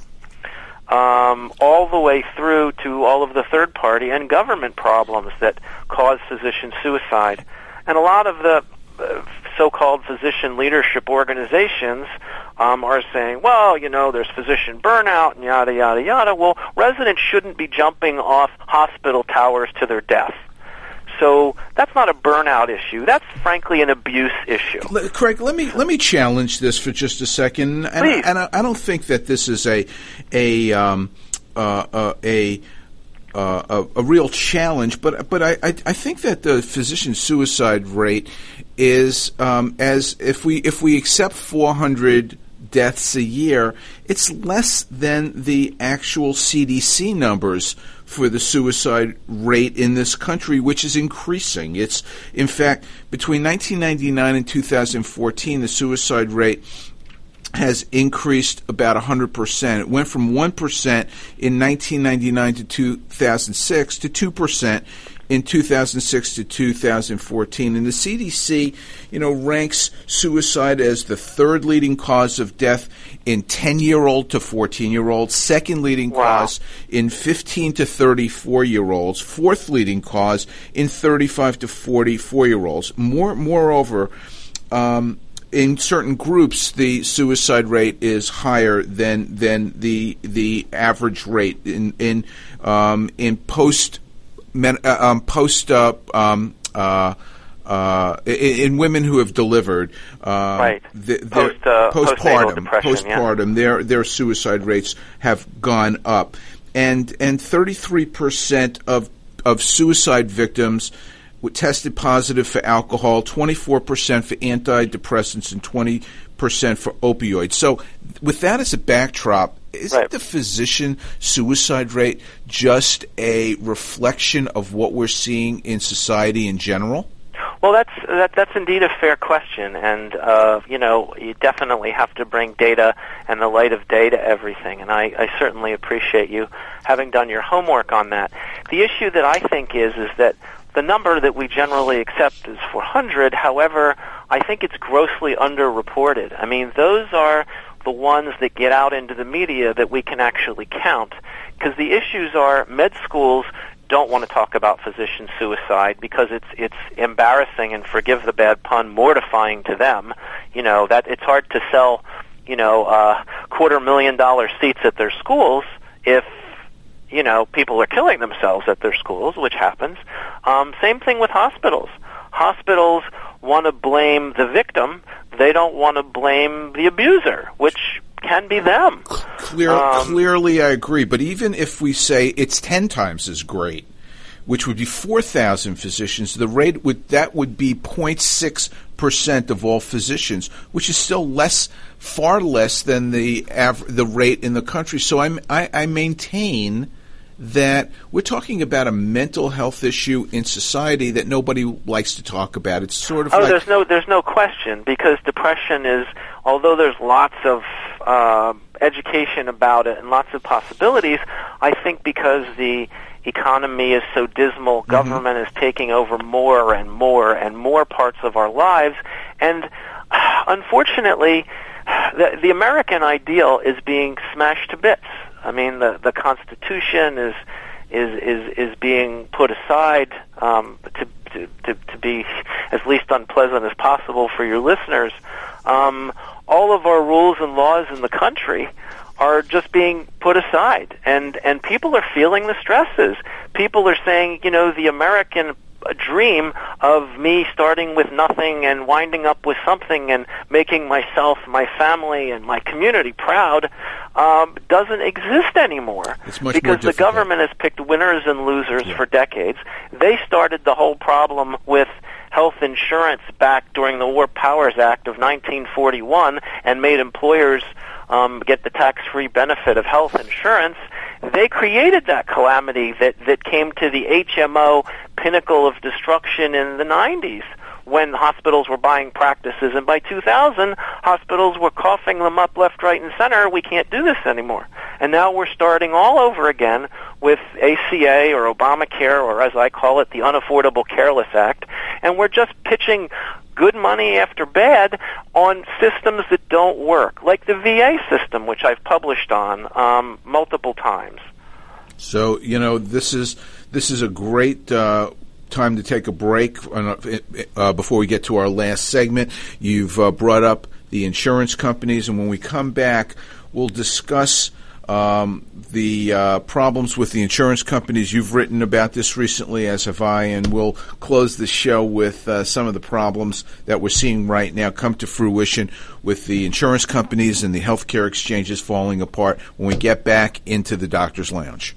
um, all the way through to all of the third party and government problems that cause physician suicide. And a lot of the uh, so-called physician leadership organizations um, are saying, well, you know, there's physician burnout and yada yada yada. Well, residents shouldn't be jumping off hospital towers to their death. So that's not a burnout issue. That's frankly an abuse issue. Le- Craig, let me let me challenge this for just a second, and, Please. and I, I don't think that this is a a um, uh, uh, a uh, a, a real challenge, but but I, I, I think that the physician suicide rate is um, as if we if we accept 400 deaths a year, it's less than the actual CDC numbers for the suicide rate in this country, which is increasing. It's in fact between 1999 and 2014, the suicide rate has increased about 100%. It went from 1% in 1999 to 2006 to 2% in 2006 to 2014. And the CDC, you know, ranks suicide as the third leading cause of death in 10 year old to 14 year olds, second leading wow. cause in 15 to 34 year olds, fourth leading cause in 35 to 44 year olds. More, moreover, um, in certain groups, the suicide rate is higher than than the the average rate in in um, in post men, uh, um, post um, uh, uh, in, in, women who have delivered, uh, right? The, Post, uh, postpartum, postpartum, yeah. their their suicide rates have gone up, and and thirty three percent of of suicide victims were tested positive for alcohol, 24% for antidepressants, and 20% for opioids. So, with that as a backdrop, isn't right. the physician suicide rate just a reflection of what we're seeing in society in general? Well, that's that, that's indeed a fair question, and uh, you know you definitely have to bring data and the light of day to everything. And I, I certainly appreciate you having done your homework on that. The issue that I think is is that the number that we generally accept is 400. However, I think it's grossly underreported. I mean, those are the ones that get out into the media that we can actually count. Because the issues are med schools don't want to talk about physician suicide because it's it's embarrassing and forgive the bad pun mortifying to them you know that it's hard to sell you know uh quarter million dollar seats at their schools if you know, people are killing themselves at their schools, which happens. Um, same thing with hospitals. Hospitals want to blame the victim. They don't want to blame the abuser, which can be them. Clear, um, clearly, I agree. But even if we say it's ten times as great, which would be four thousand physicians, the rate would that would be 0.6 percent of all physicians, which is still less, far less than the av- the rate in the country. So I'm, I, I maintain that we're talking about a mental health issue in society that nobody likes to talk about. It's sort of oh, like there's no there's no question because depression is although there's lots of uh, education about it and lots of possibilities. I think because the economy is so dismal, mm-hmm. government is taking over more and more and more parts of our lives, and [SIGHS] unfortunately, [SIGHS] the, the American ideal is being smashed to bits. I mean, the the Constitution is is is is being put aside um, to, to to to be as least unpleasant as possible for your listeners. Um, all of our rules and laws in the country are just being put aside, and and people are feeling the stresses. People are saying, you know, the American a dream of me starting with nothing and winding up with something and making myself, my family, and my community proud um, doesn't exist anymore. because the government has picked winners and losers yeah. for decades. They started the whole problem with health insurance back during the War Powers Act of 1941 and made employers um, get the tax-free benefit of health insurance they created that calamity that, that came to the HMO pinnacle of destruction in the 90s when hospitals were buying practices. And by 2000, hospitals were coughing them up left, right, and center. We can't do this anymore. And now we're starting all over again with ACA or Obamacare, or as I call it, the Unaffordable Careless Act. And we're just pitching good money after bad on systems that don't work, like the VA system, which I've published on um, multiple times. So you know this is this is a great uh, time to take a break uh, before we get to our last segment. You've uh, brought up the insurance companies, and when we come back, we'll discuss um, the uh, problems with the insurance companies. You've written about this recently, as have I, and we'll close the show with uh, some of the problems that we're seeing right now come to fruition with the insurance companies and the healthcare exchanges falling apart when we get back into the doctor's lounge.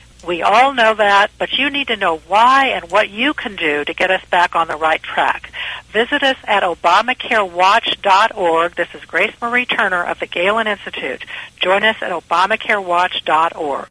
We all know that, but you need to know why and what you can do to get us back on the right track. Visit us at ObamacareWatch.org. This is Grace Marie Turner of the Galen Institute. Join us at ObamacareWatch.org.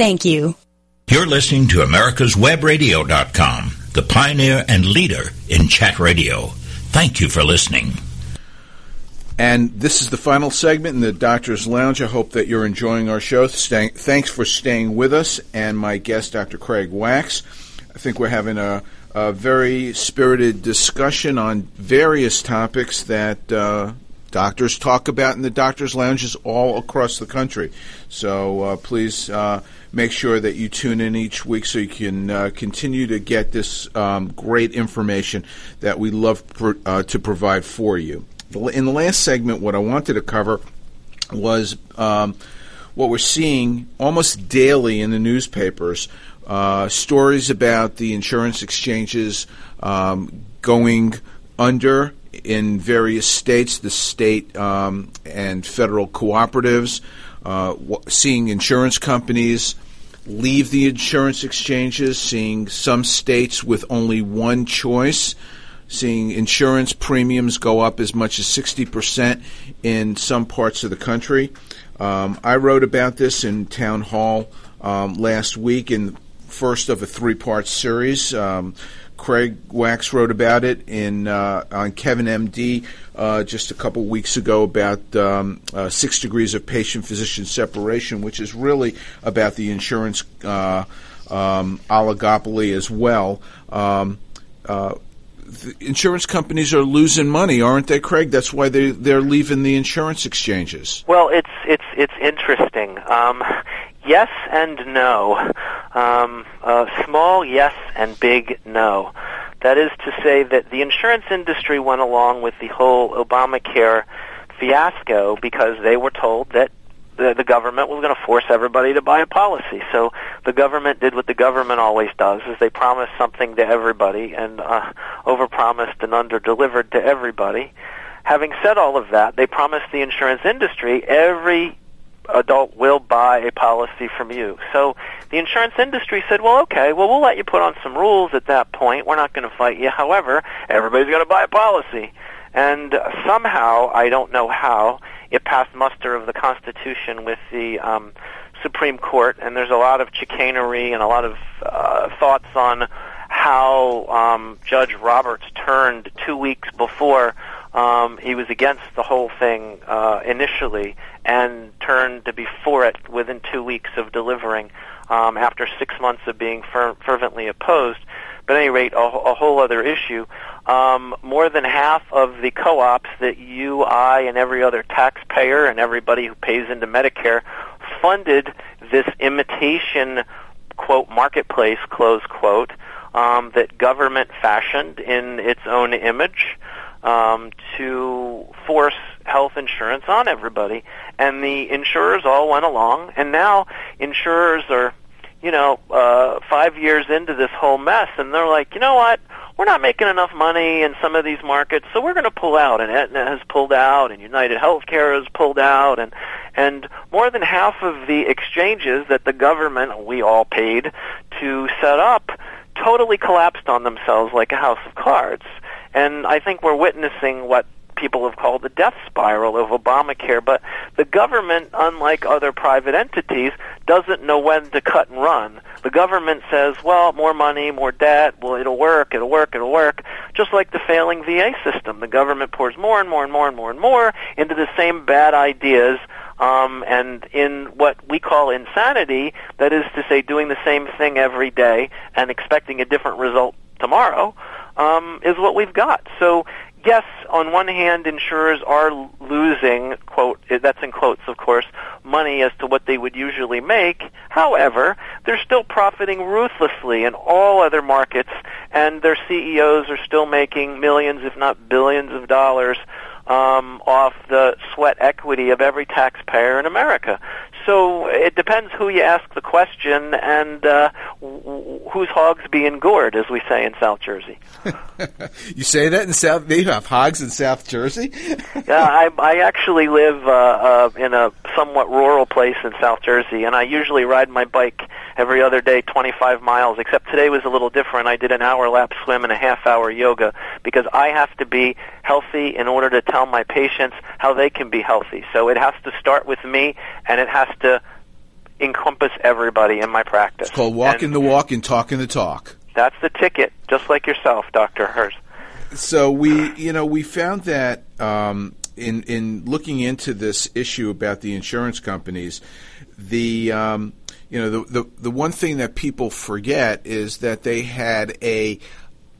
Thank you. You're listening to americaswebradio.com, the pioneer and leader in chat radio. Thank you for listening. And this is the final segment in the Doctor's Lounge. I hope that you're enjoying our show. Staying, thanks for staying with us and my guest, Dr. Craig Wax. I think we're having a, a very spirited discussion on various topics that uh, doctors talk about in the doctors' lounges all across the country. So uh, please uh, make sure that you tune in each week so you can uh, continue to get this um, great information that we love uh, to provide for you. In the last segment, what I wanted to cover was um, what we're seeing almost daily in the newspapers. Uh, stories about the insurance exchanges um, going under in various states, the state um, and federal cooperatives, uh, seeing insurance companies leave the insurance exchanges, seeing some states with only one choice, seeing insurance premiums go up as much as 60% in some parts of the country. Um, I wrote about this in Town Hall um, last week in first of a three part series. Um, Craig Wax wrote about it in uh, on Kevin MD uh, just a couple weeks ago about um, uh, six degrees of patient physician separation, which is really about the insurance uh, um, oligopoly as well. Um, uh, insurance companies are losing money, aren't they, Craig? That's why they they're leaving the insurance exchanges. Well, it's it's it's interesting. Um, yes and no. Um, uh, small yes and big no. That is to say that the insurance industry went along with the whole Obamacare fiasco because they were told that the, the government was going to force everybody to buy a policy. So the government did what the government always does: is they promised something to everybody and uh, overpromised and underdelivered to everybody. Having said all of that, they promised the insurance industry every adult will buy a policy from you. So the insurance industry said, well, okay, well, we'll let you put on some rules at that point. We're not going to fight you. However, everybody's going to buy a policy. And somehow, I don't know how, it passed muster of the Constitution with the um, Supreme Court, and there's a lot of chicanery and a lot of uh, thoughts on how um, Judge Roberts turned two weeks before um, he was against the whole thing uh, initially and turned to be for it within two weeks of delivering um, after six months of being fer- fervently opposed. But at any rate, a, a whole other issue. Um, more than half of the co-ops that you, I, and every other taxpayer and everybody who pays into Medicare funded this imitation quote marketplace close quote um, that government fashioned in its own image um, to force health insurance on everybody. And the insurers all went along, and now insurers are, you know, uh, five years into this whole mess, and they're like, you know what? We're not making enough money in some of these markets, so we're going to pull out. And Aetna has pulled out, and United Healthcare has pulled out, and and more than half of the exchanges that the government we all paid to set up totally collapsed on themselves like a house of cards. And I think we're witnessing what people have called the death spiral of Obamacare. But the government, unlike other private entities, doesn't know when to cut and run. The government says, well, more money, more debt, well, it'll work, it'll work, it'll work. Just like the failing VA system. The government pours more and more and more and more and more into the same bad ideas um, and in what we call insanity, that is to say, doing the same thing every day and expecting a different result tomorrow, um, is what we've got. So yes, on one hand, insurers are losing, quote, that's in quotes, of course, money as to what they would usually make. However, they're still profiting ruthlessly in all other markets, and their CEOs are still making millions, if not billions of dollars um, off the sweat equity of every taxpayer in America. So it depends who you ask the question and uh, whose hogs being gored, as we say in South Jersey. [LAUGHS] you say that in South? They have hogs in South Jersey. [LAUGHS] yeah, I, I actually live uh, uh, in a somewhat rural place in South Jersey, and I usually ride my bike every other day, 25 miles. Except today was a little different. I did an hour lap swim and a half hour yoga because I have to be healthy in order to tell my patients how they can be healthy. So it has to start with me, and it has to encompass everybody in my practice. It's called walking and the walk and talking the talk. That's the ticket, just like yourself, Doctor Hers. So we, you know, we found that um, in in looking into this issue about the insurance companies, the um, you know the, the the one thing that people forget is that they had a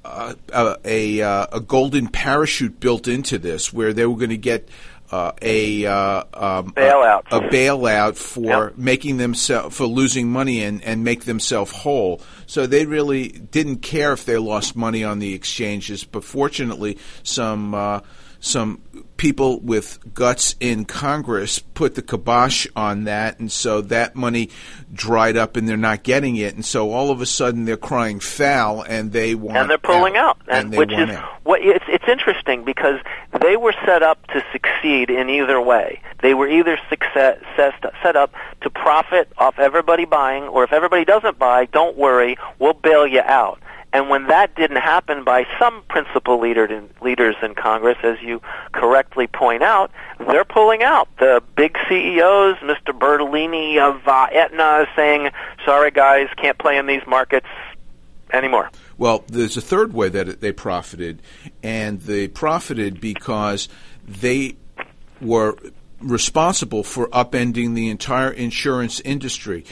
uh, a a, uh, a, golden parachute built into this, where they were going to get uh, a uh, um, bailout, a, a, bailout for yep. making themselves for losing money and, and make themselves whole. So they really didn't care if they lost money on the exchanges. But fortunately, some uh, some people with guts in Congress put the kibosh on that, and so that money dried up, and they're not getting it, and so all of a sudden they're crying foul, and they want and they're pulling out, out and, and which is out. what it's it's interesting because they were set up to succeed in either way. They were either success, set up to profit off everybody buying, or if everybody doesn't buy, don't worry, we'll bail you out. And when that didn't happen by some principal leader in, leaders in Congress, as you correctly point out, they're pulling out. The big CEOs, Mr. Bertolini of uh, Aetna, is saying, "Sorry, guys, can't play in these markets anymore." Well, there's a third way that they profited, and they profited because they were responsible for upending the entire insurance industry.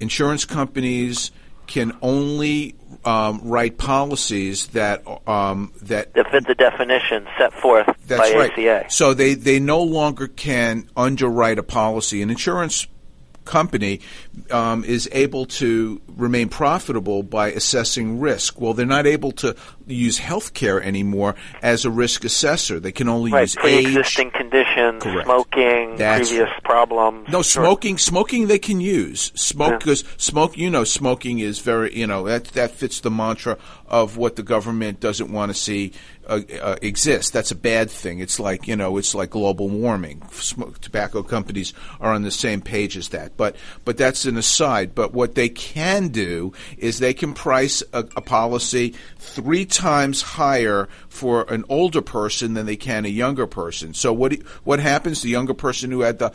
Insurance companies can only um, write policies that um, that that fit the definition set forth that's by right. ACA. So they they no longer can underwrite a policy. An insurance company um, is able to remain profitable by assessing risk. Well, they're not able to use healthcare anymore as a risk assessor. They can only right, use pre-existing age. conditions, Correct. smoking, That's previous right. problems. No smoking. Smoking they can use smoke because yeah. smoke. You know, smoking is very. You know that that fits the mantra of what the government doesn't want to see uh, uh, exist. That's a bad thing. It's like you know, it's like global warming. Smoke, tobacco companies are on the same page as that. But but that's an aside. But what they can do is they can price a, a policy three times higher for an older person than they can a younger person. So what what happens? The younger person who had the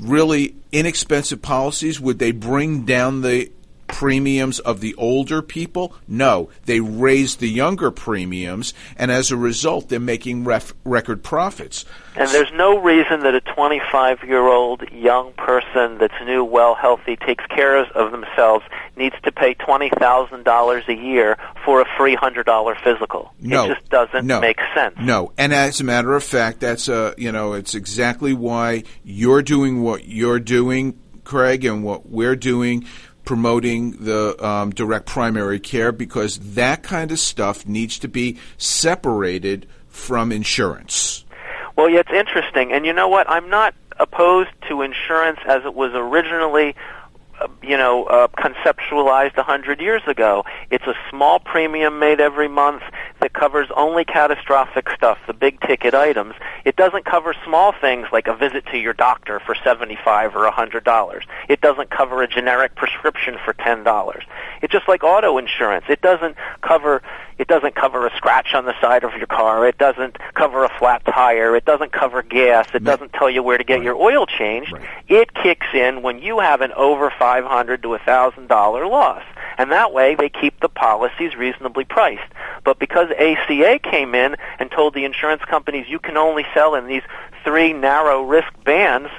really inexpensive policies would they bring down the premiums of the older people? No, they raise the younger premiums, and as a result, they're making ref- record profits. And there's no reason that a 25 year old young person that's new, well, healthy, takes care of themselves needs to pay $20,000 a year for a free $100 physical. No, it just doesn't no, make sense. No, and as a matter of fact, that's a you know it's exactly why you're doing what you're doing, Craig, and what we're doing promoting the um, direct primary care because that kind of stuff needs to be separated from insurance. Well, yeah, it's interesting. And you know what? I'm not opposed to insurance as it was originally you know, uh, conceptualized a hundred years ago. It's a small premium made every month that covers only catastrophic stuff, the big ticket items. It doesn't cover small things like a visit to your doctor for seventy-five or a hundred dollars. It doesn't cover a generic prescription for ten dollars. It's just like auto insurance. It doesn't cover it doesn't cover a scratch on the side of your car. It doesn't cover a flat tire. It doesn't cover gas. It doesn't tell you where to get Right. your oil changed. Right. It kicks in when you have an over five hundred to a thousand dollar loss, and that way they keep the policies reasonably priced. But because ACA came in and told the insurance companies you can only sell in these three narrow risk bands,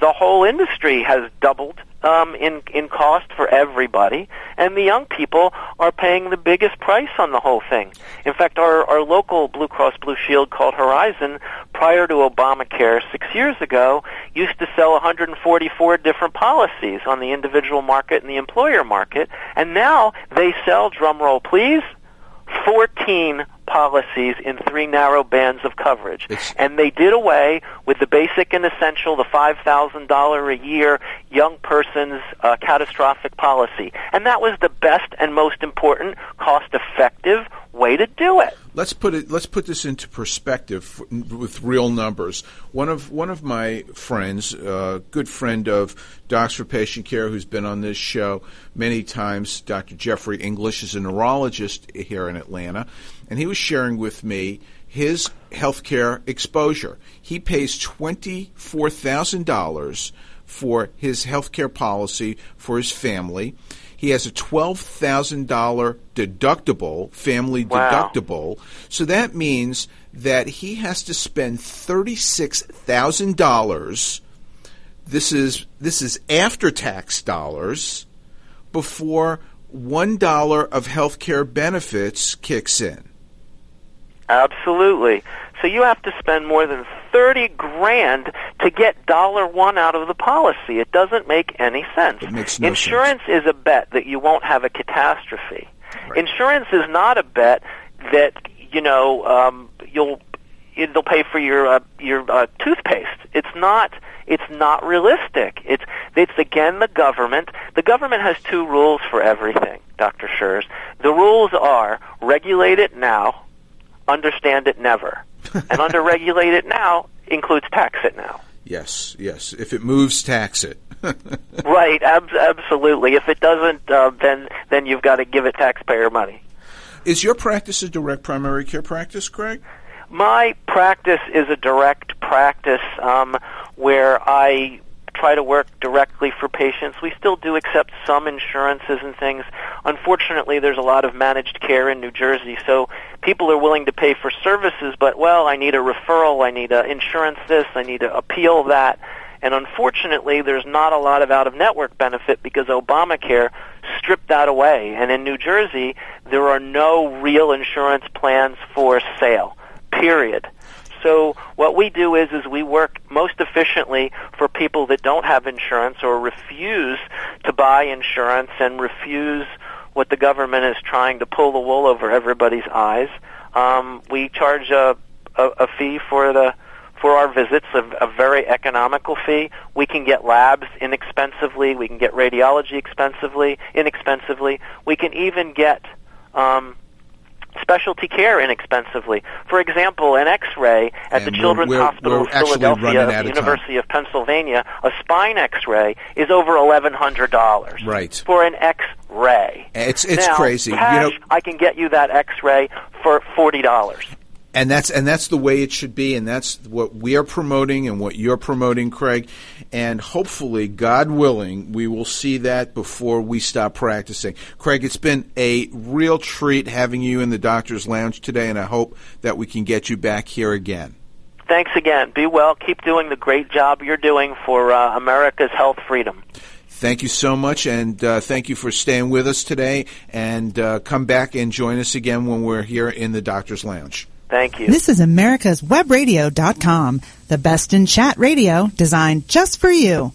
the whole industry has doubled um, in in cost for everybody, and the young people are paying the biggest price on the whole thing. In fact, our our local Blue Cross Blue Shield called Horizon, prior to Obamacare six years ago, used to sell 144 different policies on the individual market and the employer market, and now they sell, drum roll please, 14 policies in three narrow bands of coverage. It's- and they did away with the basic and essential, the $5,000 a year young person's uh, catastrophic policy. And that was the best and most important, cost effective way to do it. Let's put it. Let's put this into perspective f- with real numbers. One of one of my friends, a good friend of Docs for Patient Care, who's been on this show many times, Dr. Jeffrey English, is a neurologist here in Atlanta, and he was sharing with me his healthcare exposure. He pays twenty four thousand dollars for his healthcare policy for his family. He has a twelve thousand dollar deductible, family Wow. deductible. So that means that he has to spend thirty six thousand dollars. This is this is after tax dollars before one dollar of healthcare benefits kicks in. Absolutely. So you have to spend more than 30 grand to get dollar one out of the policy. It doesn't make any sense. It makes no Insurance is a bet that you won't have a catastrophe. Right. Insurance is not a bet that, you know, um, you'll it'll pay for your uh, your uh, toothpaste. It's not it's not realistic. It's it's again the government. The government has two rules for everything, Dr. Scherz. The rules are regulate it now, understand it never. [LAUGHS] and under regulate it now includes tax it now. Yes, yes. If it moves, tax it. [LAUGHS] Right, ab- absolutely. If it doesn't, uh, then then you've got to give it taxpayer money. is your practice a direct primary care practice, Craig? My practice is a direct practice um, where I try to work directly for patients. We still do accept some insurances and things. Unfortunately, there's a lot of managed care in New Jersey, so people are willing to pay for services, but well, I need a referral, I need a insurance this, I need to appeal that. And unfortunately, there's not a lot of out of network benefit because Obamacare stripped that away. And in New Jersey, there are no real insurance plans for sale. Period. So what we do is is we work most efficiently for people that don't have insurance or refuse to buy insurance and refuse what the government is trying to pull the wool over everybody's eyes. Um, we charge a, a, a fee for the for our visits, a, a very economical fee. We can get labs inexpensively. We can get radiology expensively, inexpensively. We can even get um, specialty care inexpensively. For example, an X-ray at And the Children's we're- Hospital we're of Philadelphia, running at out the of time. University of Pennsylvania, a spine X-ray is over eleven hundred dollars. Right. For an X-ray. It's it's now, crazy. Cash, you know, I can get you that X-ray for forty dollars. And that's and that's the way it should be, and that's what we are promoting and what you're promoting, Craig. And hopefully, God willing, we will see that before we stop practicing. Craig, it's been a real treat having you in the doctor's lounge today, and I hope that we can get you back here again. Thanks again. Be well. Keep doing the great job you're doing for uh, America's health freedom. Thank you so much, and uh, thank you for staying with us today. And uh, come back and join us again when we're here in the doctor's lounge. Thank you. This is America's Webradio.com, the best in chat radio designed just for you.